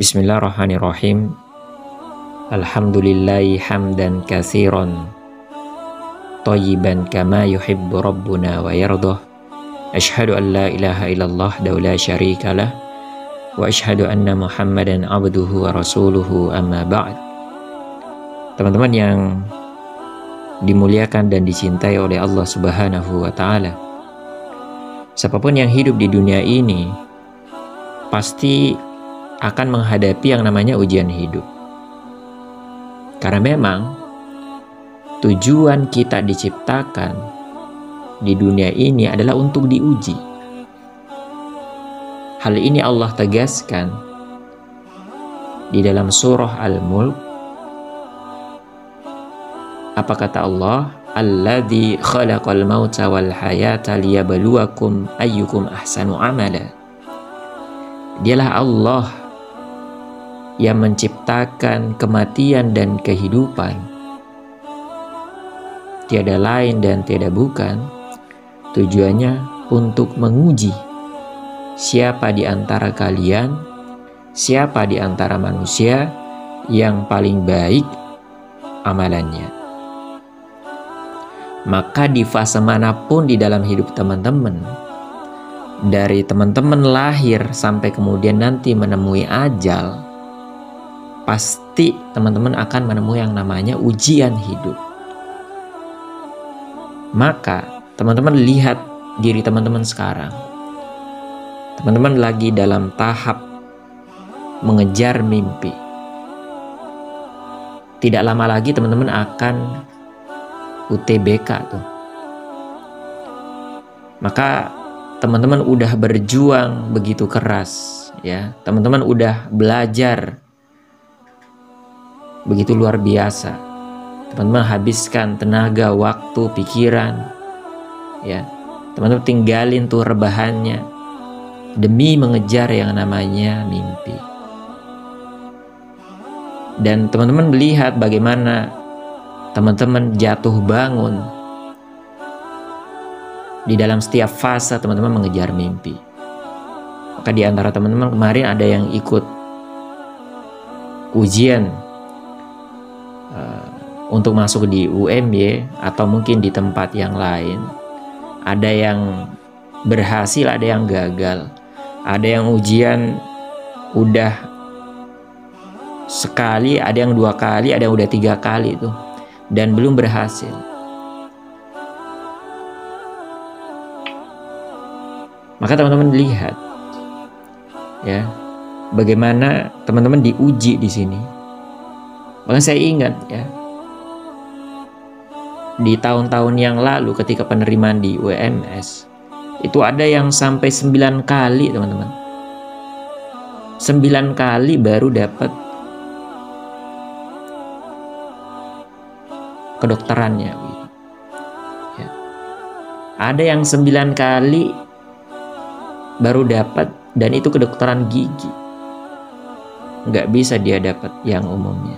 Bismillahirrahmanirrahim. Alhamdulillahi hamdan kathiran Tayyiban kama yuhibbu rabbuna wa yardah. Ashhadu an la ilaha illallah la syarikalah Wa ashhadu anna muhammadan abduhu wa rasuluhu amma ba'd. Teman-teman yang dimuliakan dan dicintai oleh Allah subhanahu wa ta'ala Siapa pun yang hidup di dunia ini Pasti akan menghadapi yang namanya ujian hidup karena memang tujuan kita diciptakan di dunia ini adalah untuk diuji. Hal ini Allah tegaskan di dalam surah Al-Mulk. Apa kata Allah? Alladzi khalaqal mauta wal hayata liyabluwakum ayyukum ahsanu amala. Dialah Allah yang menciptakan kematian dan kehidupan. Tiada lain dan tiada bukan, tujuannya untuk menguji siapa di antara kalian, siapa di antara manusia yang paling baik amalannya. Maka di fase mana pun di dalam hidup teman-teman, dari teman-teman lahir sampai kemudian nanti menemui ajal, pasti teman-teman akan menemui yang namanya ujian hidup. Maka teman-teman lihat diri teman-teman sekarang. Teman-teman lagi dalam tahap mengejar mimpi. Tidak lama lagi teman-teman akan UTBK tuh. Maka teman-teman udah berjuang begitu keras ya. Teman-teman udah belajar begitu luar biasa. Teman-teman habiskan tenaga, waktu, pikiran, ya. Teman-teman tinggalin tuh rebahannya demi mengejar yang namanya mimpi. Dan teman-teman melihat bagaimana teman-teman jatuh bangun di dalam setiap fase teman-teman mengejar mimpi. Maka di antara teman-teman kemarin ada yang ikut ujian untuk masuk di UMY atau mungkin di tempat yang lain. Ada yang berhasil, ada yang gagal. Ada yang ujian udah sekali, ada yang dua kali, ada yang udah tiga kali itu dan belum berhasil. Maka teman-teman lihat ya bagaimana teman-teman diuji di sini Bahkan saya ingat ya, di tahun-tahun yang lalu ketika penerimaan di UMS, itu ada yang sampai 9 kali teman-teman. 9 kali baru dapat kedokterannya. Ya. Ada yang 9 kali baru dapat dan itu kedokteran gigi. Nggak bisa dia dapat yang umumnya.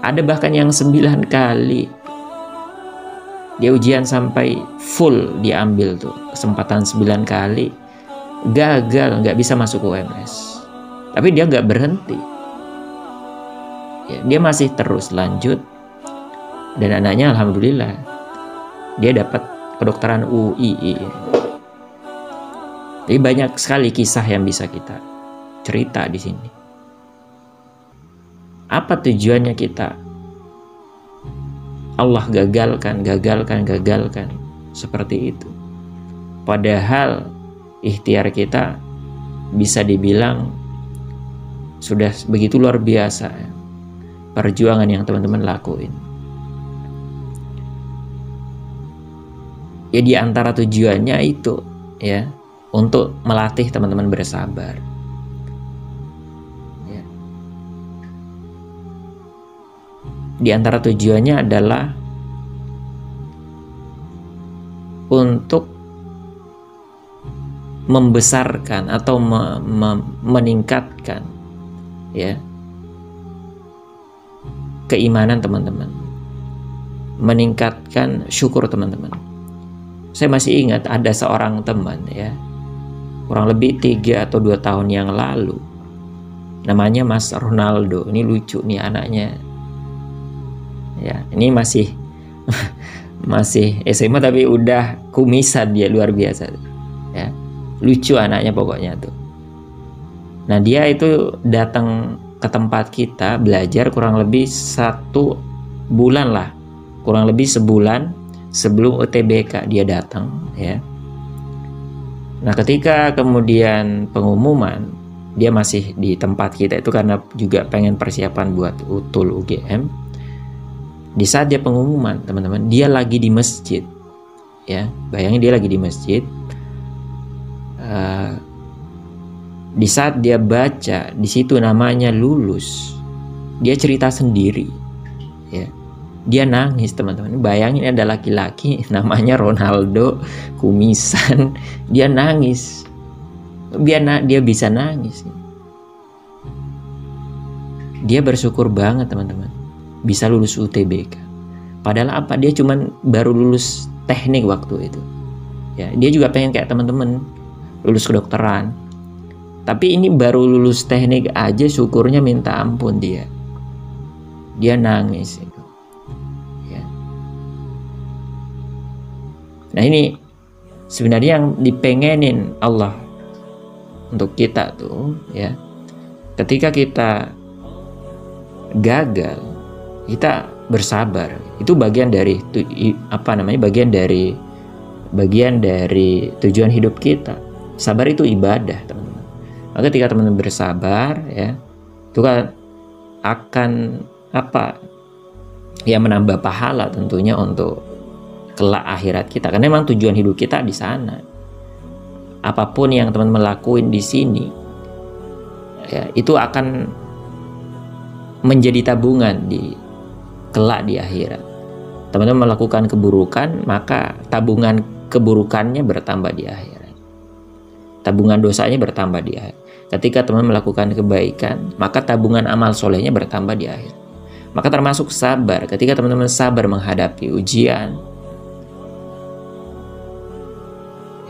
Ada bahkan yang sembilan kali dia ujian sampai full diambil tuh. Kesempatan sembilan kali. Gagal nggak bisa masuk UMS tapi dia nggak berhenti. Ya, dia masih terus lanjut. Dan anaknya alhamdulillah dia dapat kedokteran UI jadi banyak sekali kisah yang bisa kita cerita di sini. Apa tujuannya kita? Allah gagalkan, gagalkan, gagalkan. Seperti itu. Padahal ikhtiar kita bisa dibilang sudah begitu luar biasa perjuangan yang teman-teman lakuin. Ya di antara tujuannya itu ya untuk melatih teman-teman bersabar. Di antara tujuannya adalah untuk membesarkan atau me, me, meningkatkan ya keimanan teman-teman. Meningkatkan syukur teman-teman. Saya masih ingat ada seorang teman ya kurang lebih tiga atau dua tahun yang lalu. Namanya Mas Ronaldo. Ini lucu nih anaknya ya ini masih masih SMA tapi udah kumisan dia luar biasa. Ya lucu anaknya pokoknya tuh. Nah dia itu datang ke tempat kita belajar kurang lebih satu bulan lah. Kurang lebih sebulan sebelum UTBK dia datang ya. Nah ketika kemudian pengumuman dia masih di tempat kita itu karena juga pengen persiapan buat utul UGM di saat dia pengumuman teman-teman dia lagi di masjid. Ya bayangin dia lagi di masjid. Uh, di saat dia baca di situ namanya lulus. Dia cerita sendiri. Ya dia nangis teman-teman. Bayangin ada laki-laki namanya Ronaldo kumisan. Dia nangis. Biar na dia bisa nangis. Dia bersyukur banget teman-teman bisa lulus UTBK padahal apa dia cuman baru lulus teknik waktu itu. Ya dia juga pengen kayak teman-teman lulus kedokteran. Tapi ini baru lulus teknik aja syukurnya minta ampun dia. Dia nangis itu. Ya. Nah ini sebenarnya yang dipengenin Allah untuk kita tuh ya. Ketika kita gagal kita bersabar. Itu bagian dari apa namanya bagian dari bagian dari tujuan hidup kita. Sabar itu ibadah teman-teman. Maka ketika teman-teman bersabar ya itu kan akan apa ya menambah pahala tentunya untuk kelak akhirat kita. Karena memang tujuan hidup kita di sana. Apa pun yang teman-teman lakuin di sini ya itu akan menjadi tabungan di kelak di akhirat. Teman-teman melakukan keburukan maka tabungan keburukannya bertambah di akhirat. Tabungan dosanya bertambah di akhirat. Ketika teman melakukan kebaikan maka tabungan amal solehnya bertambah di akhirat. Maka termasuk sabar. Ketika teman-teman sabar menghadapi ujian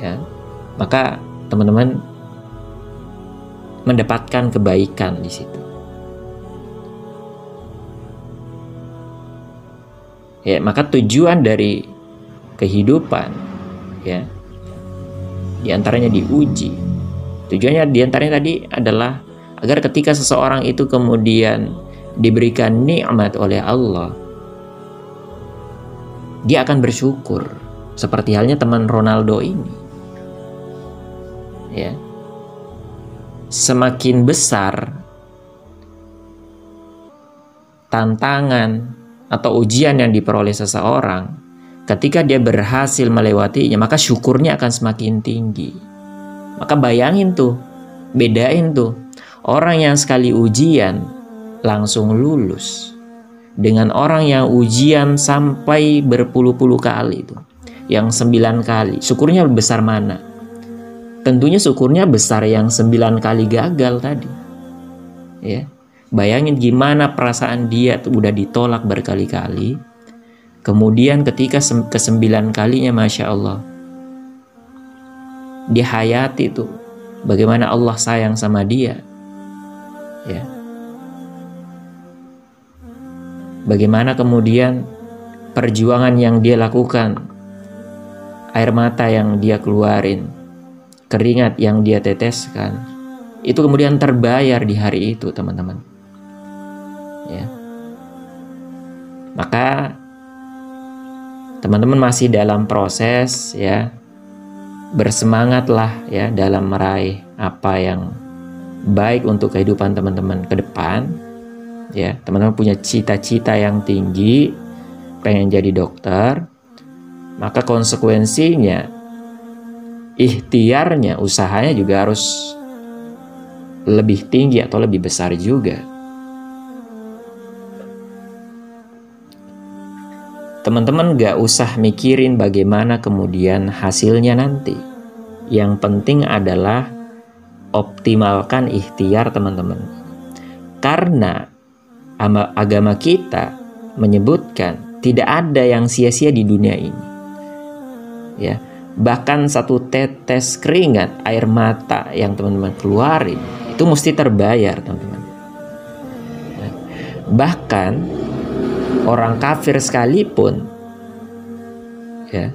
ya maka teman-teman mendapatkan kebaikan di situ. Ya, maka tujuan dari kehidupan ya di antaranya diuji. Tujuannya di antaranya tadi adalah agar ketika seseorang itu kemudian diberikan nikmat oleh Allah, dia akan bersyukur seperti halnya teman Ronaldo ini ya semakin besar tantangan atau ujian yang diperoleh seseorang ketika dia berhasil melewatinya maka syukurnya akan semakin tinggi. Maka bayangin tuh bedain tuh orang yang sekali ujian langsung lulus dengan orang yang ujian sampai berpuluh-puluh kali itu yang sembilan kali. Syukurnya besar mana? Tentunya syukurnya besar yang sembilan kali gagal tadi. Ya, bayangin gimana perasaan dia tuh udah ditolak berkali-kali. Kemudian ketika kesembilan kalinya, masya Allah, dia hayati tuh bagaimana Allah sayang sama dia. Ya, bagaimana kemudian perjuangan yang dia lakukan, air mata yang dia keluarin, keringat yang dia teteskan itu kemudian terbayar di hari itu teman-teman ya. Maka teman-teman masih dalam proses ya. Bersemangatlah ya dalam meraih apa yang baik untuk kehidupan teman-teman ke depan ya. Teman-teman punya cita-cita yang tinggi pengen jadi dokter maka konsekuensinya ikhtiarnya, usahanya juga harus lebih tinggi atau lebih besar juga. Teman-teman gak usah mikirin bagaimana kemudian hasilnya nanti. Yang penting adalah optimalkan ikhtiar teman-teman. Karena agama kita menyebutkan tidak ada yang sia-sia di dunia ini. Ya, bahkan satu tetes keringat air mata yang teman-teman keluarin itu mesti terbayar teman-teman bahkan orang kafir sekalipun ya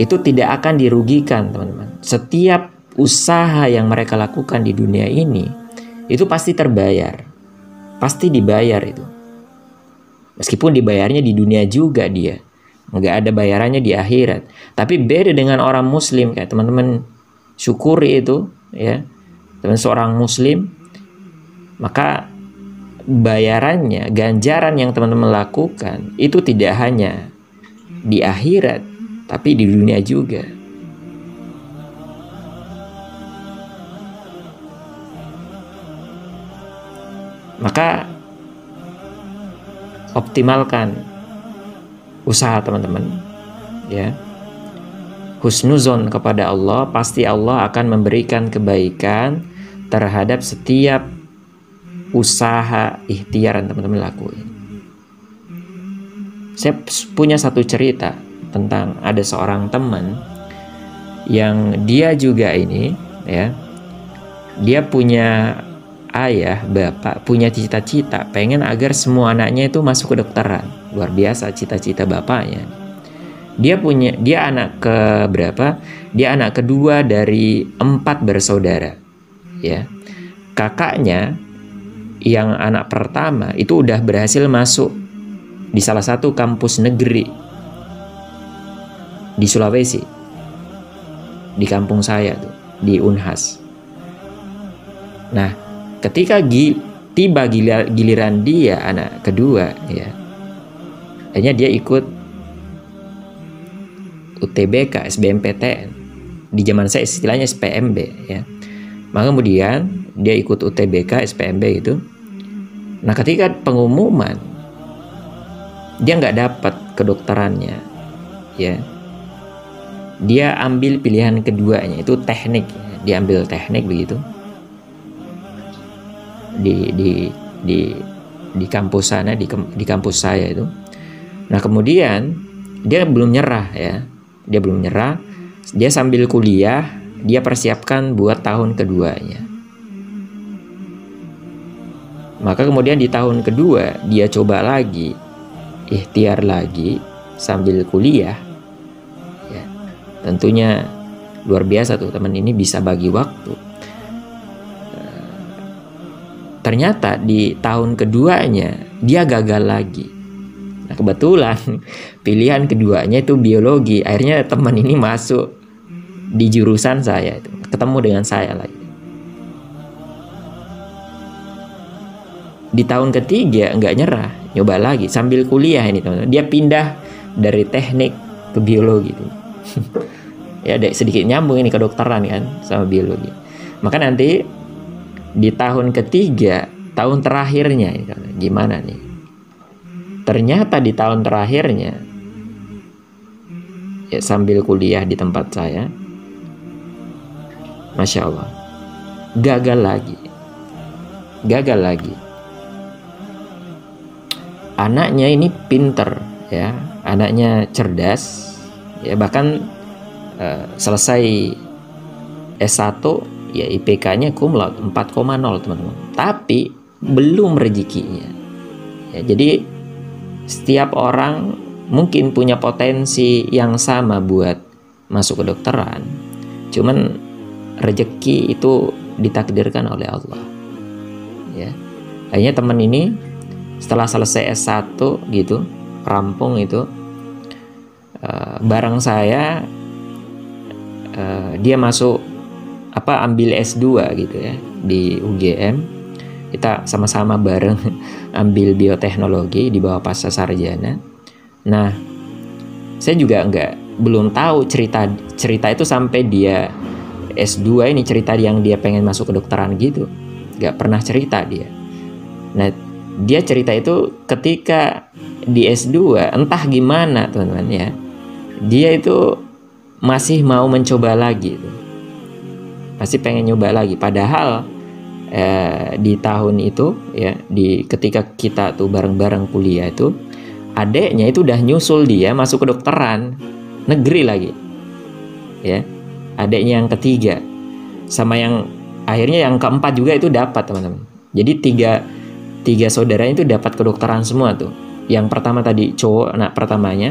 itu tidak akan dirugikan teman-teman. Setiap usaha yang mereka lakukan di dunia ini itu pasti terbayar. Pasti dibayar itu. Meskipun dibayarnya di dunia juga dia. Nggak ada bayarannya di akhirat. Tapi beda dengan orang muslim kayak teman-teman syukuri itu ya teman seorang muslim maka bayarannya ganjaran yang teman-teman lakukan itu tidak hanya di akhirat tapi di dunia juga. Maka optimalkan usaha teman-teman ya. Husnuzon kepada Allah pasti Allah akan memberikan kebaikan terhadap setiap usaha ikhtiar yang teman-teman lakuin saya punya satu cerita tentang ada seorang teman yang dia juga ini ya dia punya ayah, bapak punya cita-cita pengen agar semua anaknya itu masuk ke dokteran. Luar biasa cita-cita bapaknya. Dia punya dia anak ke berapa? Dia anak kedua dari empat bersaudara. Ya. Kakaknya yang anak pertama itu udah berhasil masuk di salah satu kampus negeri di Sulawesi. Di kampung saya tuh, di Unhas. Nah, ketika gi, tiba giliran dia anak kedua ya akhirnya dia ikut UTBK SBMPTN di zaman saya istilahnya SPMB ya maka kemudian dia ikut UTBK SPMB itu nah ketika pengumuman dia nggak dapat kedokterannya ya dia ambil pilihan keduanya itu teknik dia ambil teknik begitu di di di di kampus sana di di kampus saya itu. Nah kemudian dia belum nyerah ya, dia belum nyerah. Dia sambil kuliah, dia persiapkan buat tahun keduanya. Maka kemudian di tahun kedua dia coba lagi, ikhtiar lagi sambil kuliah. Ya, tentunya luar biasa tuh teman ini bisa bagi waktu ternyata di tahun keduanya dia gagal lagi. Nah, kebetulan pilihan keduanya itu biologi. Akhirnya teman ini masuk di jurusan saya itu, ketemu dengan saya lagi. Di tahun ketiga nggak nyerah, nyoba lagi sambil kuliah ini teman-teman. Dia pindah dari teknik ke biologi itu. ya ada sedikit nyambung ini kedokteran kan sama biologi. Maka nanti di tahun ketiga, tahun terakhirnya, gimana nih? Ternyata di tahun terakhirnya, ya sambil kuliah di tempat saya, masya Allah, gagal lagi, gagal lagi. Anaknya ini pinter, ya, anaknya cerdas, ya. Bahkan uh, selesai S1 ya IPK-nya cum laude 4,0 teman-teman. Tapi belum rezekinya. Ya, jadi setiap orang mungkin punya potensi yang sama buat masuk ke dokteran cuman rezeki itu ditakdirkan oleh Allah. Ya. Akhirnya teman ini setelah selesai S1 gitu rampung itu uh, bareng saya uh, dia masuk apa ambil S2 gitu ya di UGM kita sama-sama bareng ambil bioteknologi di bawah pasca sarjana. Nah saya juga nggak belum tahu cerita cerita itu sampai dia S2 ini cerita yang dia pengen masuk ke dokteran gitu. Nggak pernah cerita dia. Nah dia cerita itu ketika di S2 entah gimana teman-teman ya dia itu masih mau mencoba lagi tuh pasti pengen nyoba lagi. Padahal eh, di tahun itu ya di ketika kita tuh bareng-bareng kuliah itu adeknya itu udah nyusul dia masuk ke dokteran negeri lagi ya adeknya yang ketiga. Sama yang akhirnya yang keempat juga itu dapat teman-teman. Jadi tiga tiga saudara itu dapat kedokteran semua tuh. Yang pertama tadi cowok anak pertamanya.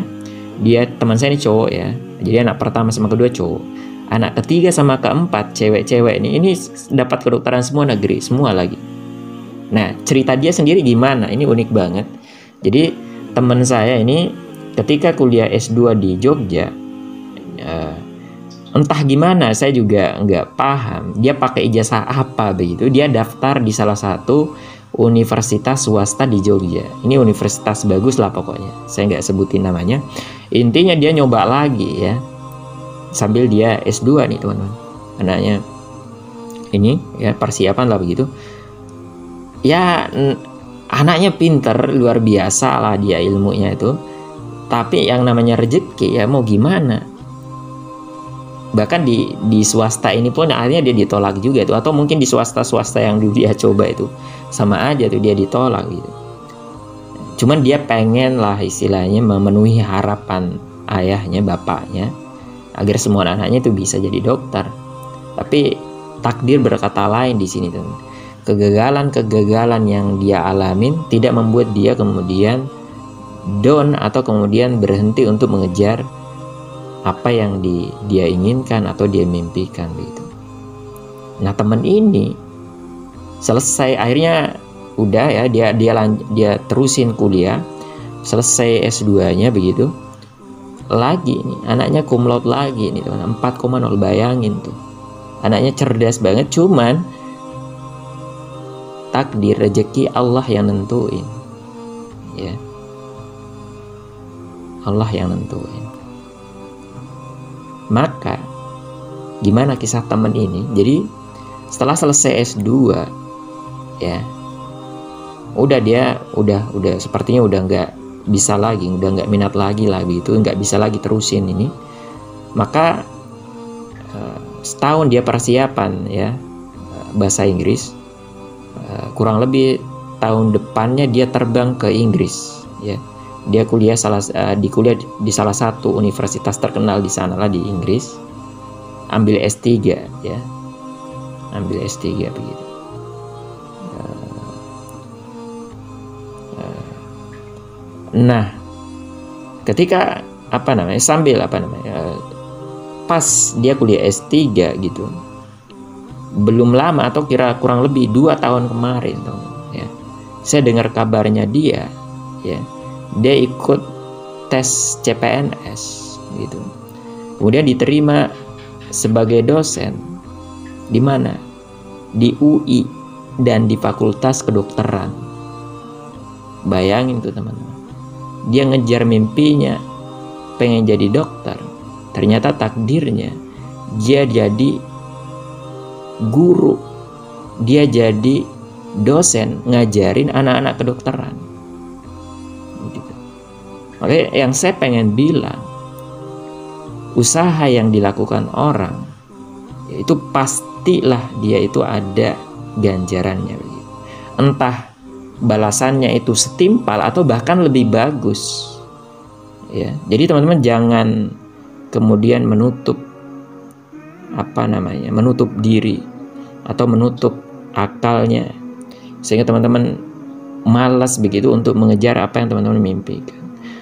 Dia teman saya ini cowok ya. Jadi anak pertama sama kedua cowok. Anak ketiga sama keempat cewek-cewek ini ini dapat kedokteran semua negeri semua lagi. Nah cerita dia sendiri gimana? Ini unik banget. Jadi teman saya ini ketika kuliah S2 di Jogja uh, entah gimana saya juga nggak paham. Dia pakai ijazah apa begitu? Dia daftar di salah satu universitas swasta di Jogja. Ini universitas bagus lah pokoknya. Saya nggak sebutin namanya. Intinya dia nyoba lagi ya. Sambil dia S2 nih teman-teman. Anaknya. Ini ya persiapan lah begitu. Ya anaknya pinter luar biasa lah dia ilmunya itu. Tapi yang namanya rezeki ya mau gimana bahkan di di swasta ini pun akhirnya dia ditolak juga tuh atau mungkin di swasta swasta yang dia coba itu sama aja tuh dia ditolak gitu. Cuman dia pengen lah istilahnya memenuhi harapan ayahnya bapaknya agar semua anaknya itu bisa jadi dokter. Tapi takdir berkata lain di sini tuh. Kegagalan-kegagalan yang dia alamin tidak membuat dia kemudian down atau kemudian berhenti untuk mengejar apa yang di, dia inginkan atau dia mimpikan begitu. Nah teman ini selesai akhirnya udah ya dia dia dia terusin kuliah selesai S2-nya begitu. Lagi nih anaknya kumlot lagi nih teman 4,0 bayangin tuh. Anaknya cerdas banget cuman takdir rezeki Allah yang nentuin ya. Allah yang nentuin maka gimana kisah teman ini? Jadi setelah selesai S2 ya udah dia udah udah sepertinya udah nggak bisa lagi udah nggak minat lagi lah gitu nggak bisa lagi terusin ini. Maka uh, setahun dia persiapan ya bahasa Inggris. Uh, kurang lebih tahun depannya dia terbang ke Inggris ya dia kuliah salah uh, di kuliah di salah satu universitas terkenal di sana lah di Inggris. Ambil S3 ya. Ambil S3 begitu. Nah, ketika apa namanya sambil apa namanya pas dia kuliah S3 gitu belum lama atau kira kurang lebih dua tahun kemarin tuh ya saya dengar kabarnya dia ya dia ikut tes CPNS gitu. Kemudian diterima sebagai dosen di mana? Di UI dan di Fakultas Kedokteran. Bayangin tuh teman-teman. Dia ngejar mimpinya pengen jadi dokter. Ternyata takdirnya dia jadi guru. Dia jadi dosen ngajarin anak-anak kedokteran. Oke, yang saya pengen bilang usaha yang dilakukan orang itu pastilah dia itu ada ganjarannya entah balasannya itu setimpal atau bahkan lebih bagus. Ya, jadi teman-teman jangan kemudian menutup apa namanya, menutup diri atau menutup akalnya sehingga teman-teman malas begitu untuk mengejar apa yang teman-teman mimpikan.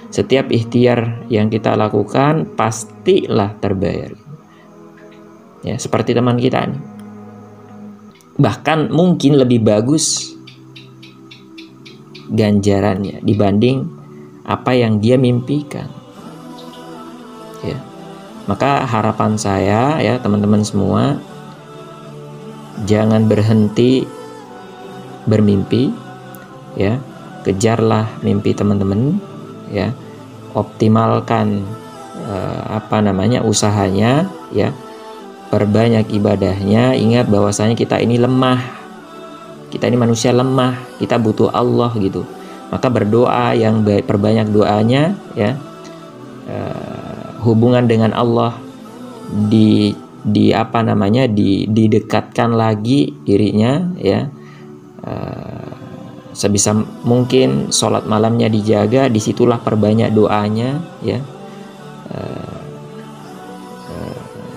Setiap ikhtiar yang kita lakukan pastilah terbayar. Ya, seperti teman kita ini. Bahkan mungkin lebih bagus ganjarannya dibanding apa yang dia mimpikan. Ya. Maka harapan saya ya teman-teman semua jangan berhenti bermimpi ya. Kejarlah mimpi teman-teman ya. Optimalkan eh, apa namanya usahanya ya. Perbanyak ibadahnya, ingat bahwasanya kita ini lemah kita ini manusia lemah kita butuh Allah gitu maka berdoa yang baik perbanyak doanya ya uh, hubungan dengan Allah di di apa namanya di didekatkan lagi dirinya ya uh, sebisa mungkin sholat malamnya dijaga di situlah perbanyak doanya ya.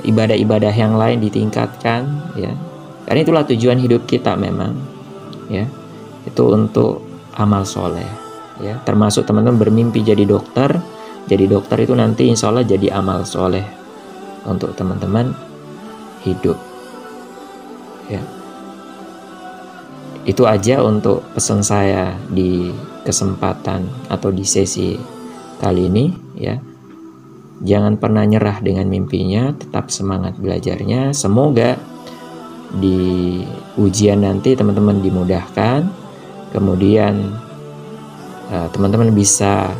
Ibadah-ibadah yang lain ditingkatkan ya. Karena itulah tujuan hidup kita memang ya. Itu untuk amal soleh ya. Termasuk teman-teman bermimpi jadi dokter jadi dokter itu nanti insya Allah jadi amal soleh untuk teman-teman hidup ya itu aja untuk pesan saya di kesempatan atau di sesi kali ini ya. Jangan pernah nyerah dengan mimpinya tetap semangat belajarnya. Semoga di ujian nanti teman-teman dimudahkan. Kemudian uh, teman-teman bisa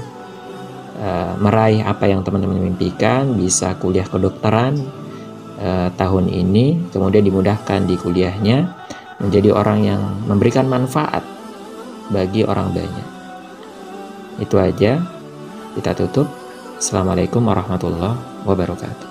uh, meraih apa yang teman-teman mimpikan bisa kuliah kedokteran uh, tahun ini. Kemudian dimudahkan di kuliahnya menjadi orang yang memberikan manfaat bagi orang banyak. Itu aja. Kita tutup. Assalamualaikum warahmatullahi wabarakatuh.